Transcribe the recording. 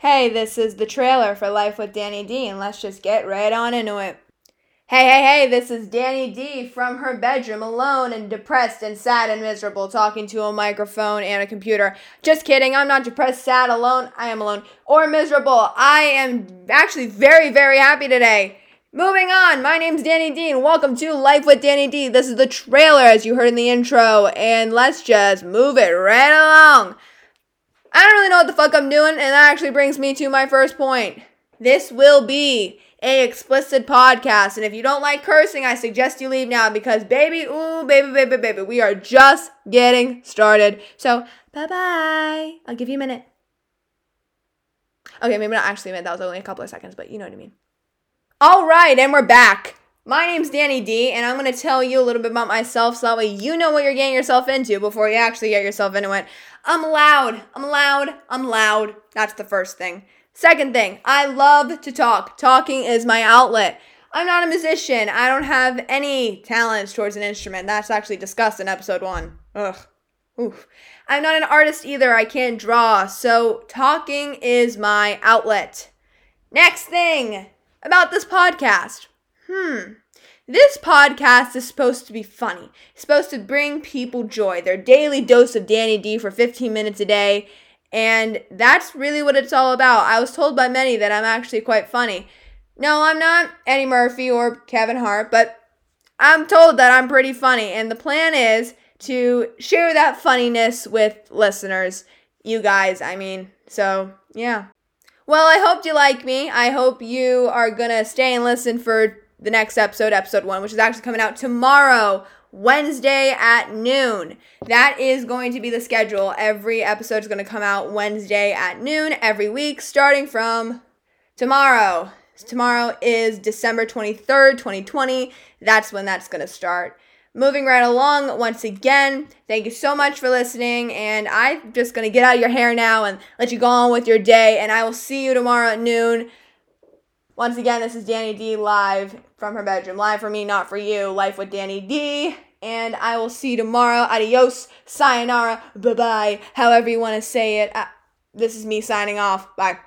Hey, this is the trailer for Life with Danny D, and let's just get right on into it. Hey, hey, hey, this is Danny D from her bedroom, alone and depressed and sad and miserable, talking to a microphone and a computer. Just kidding, I'm not depressed, sad, alone, I am alone, or miserable. I am actually very, very happy today. Moving on, my name's Danny D, and welcome to Life with Danny D. This is the trailer, as you heard in the intro, and let's just move it right along. I don't really know what the fuck I'm doing, and that actually brings me to my first point. This will be a explicit podcast, and if you don't like cursing, I suggest you leave now because baby, ooh, baby, baby, baby, we are just getting started. So, bye bye. I'll give you a minute. Okay, maybe not actually a minute. That was only a couple of seconds, but you know what I mean. All right, and we're back. My name's Danny D, and I'm to tell you a little bit about myself so that way you know what you're getting yourself into before you actually get yourself into it. I'm loud. I'm loud. I'm loud. That's the first thing. Second thing, I love to talk. Talking is my outlet. I'm not a musician. I don't have any talents towards an instrument. That's actually discussed in episode one. Ugh. Oof. I'm not an artist either. I can't draw. So talking is my outlet. Next thing about this podcast. Hmm. This podcast is supposed to be funny. It's supposed to bring people joy. Their daily dose of Danny D for 15 minutes a day. And that's really what it's all about. I was told by many that I'm actually quite funny. No, I'm not Eddie Murphy or Kevin Hart, but I'm told that I'm pretty funny. And the plan is to share that funniness with listeners. You guys, I mean. So, yeah. Well, I hope you like me. I hope you are going to stay and listen for the next episode, episode one, which is actually coming out tomorrow, Wednesday at noon. That is going to be the schedule. Every episode is going to come out Wednesday at noon every week, starting from tomorrow. Tomorrow is December 23rd, 2020. That's when that's going to start moving right along once again thank you so much for listening and i'm just going to get out of your hair now and let you go on with your day and i will see you tomorrow at noon once again this is danny d live from her bedroom. Live for me not for you. Life with danny d. And i will see you tomorrow. Adios. Sayonara. Bye bye however you want to say it. Uh, this is me signing off. Bye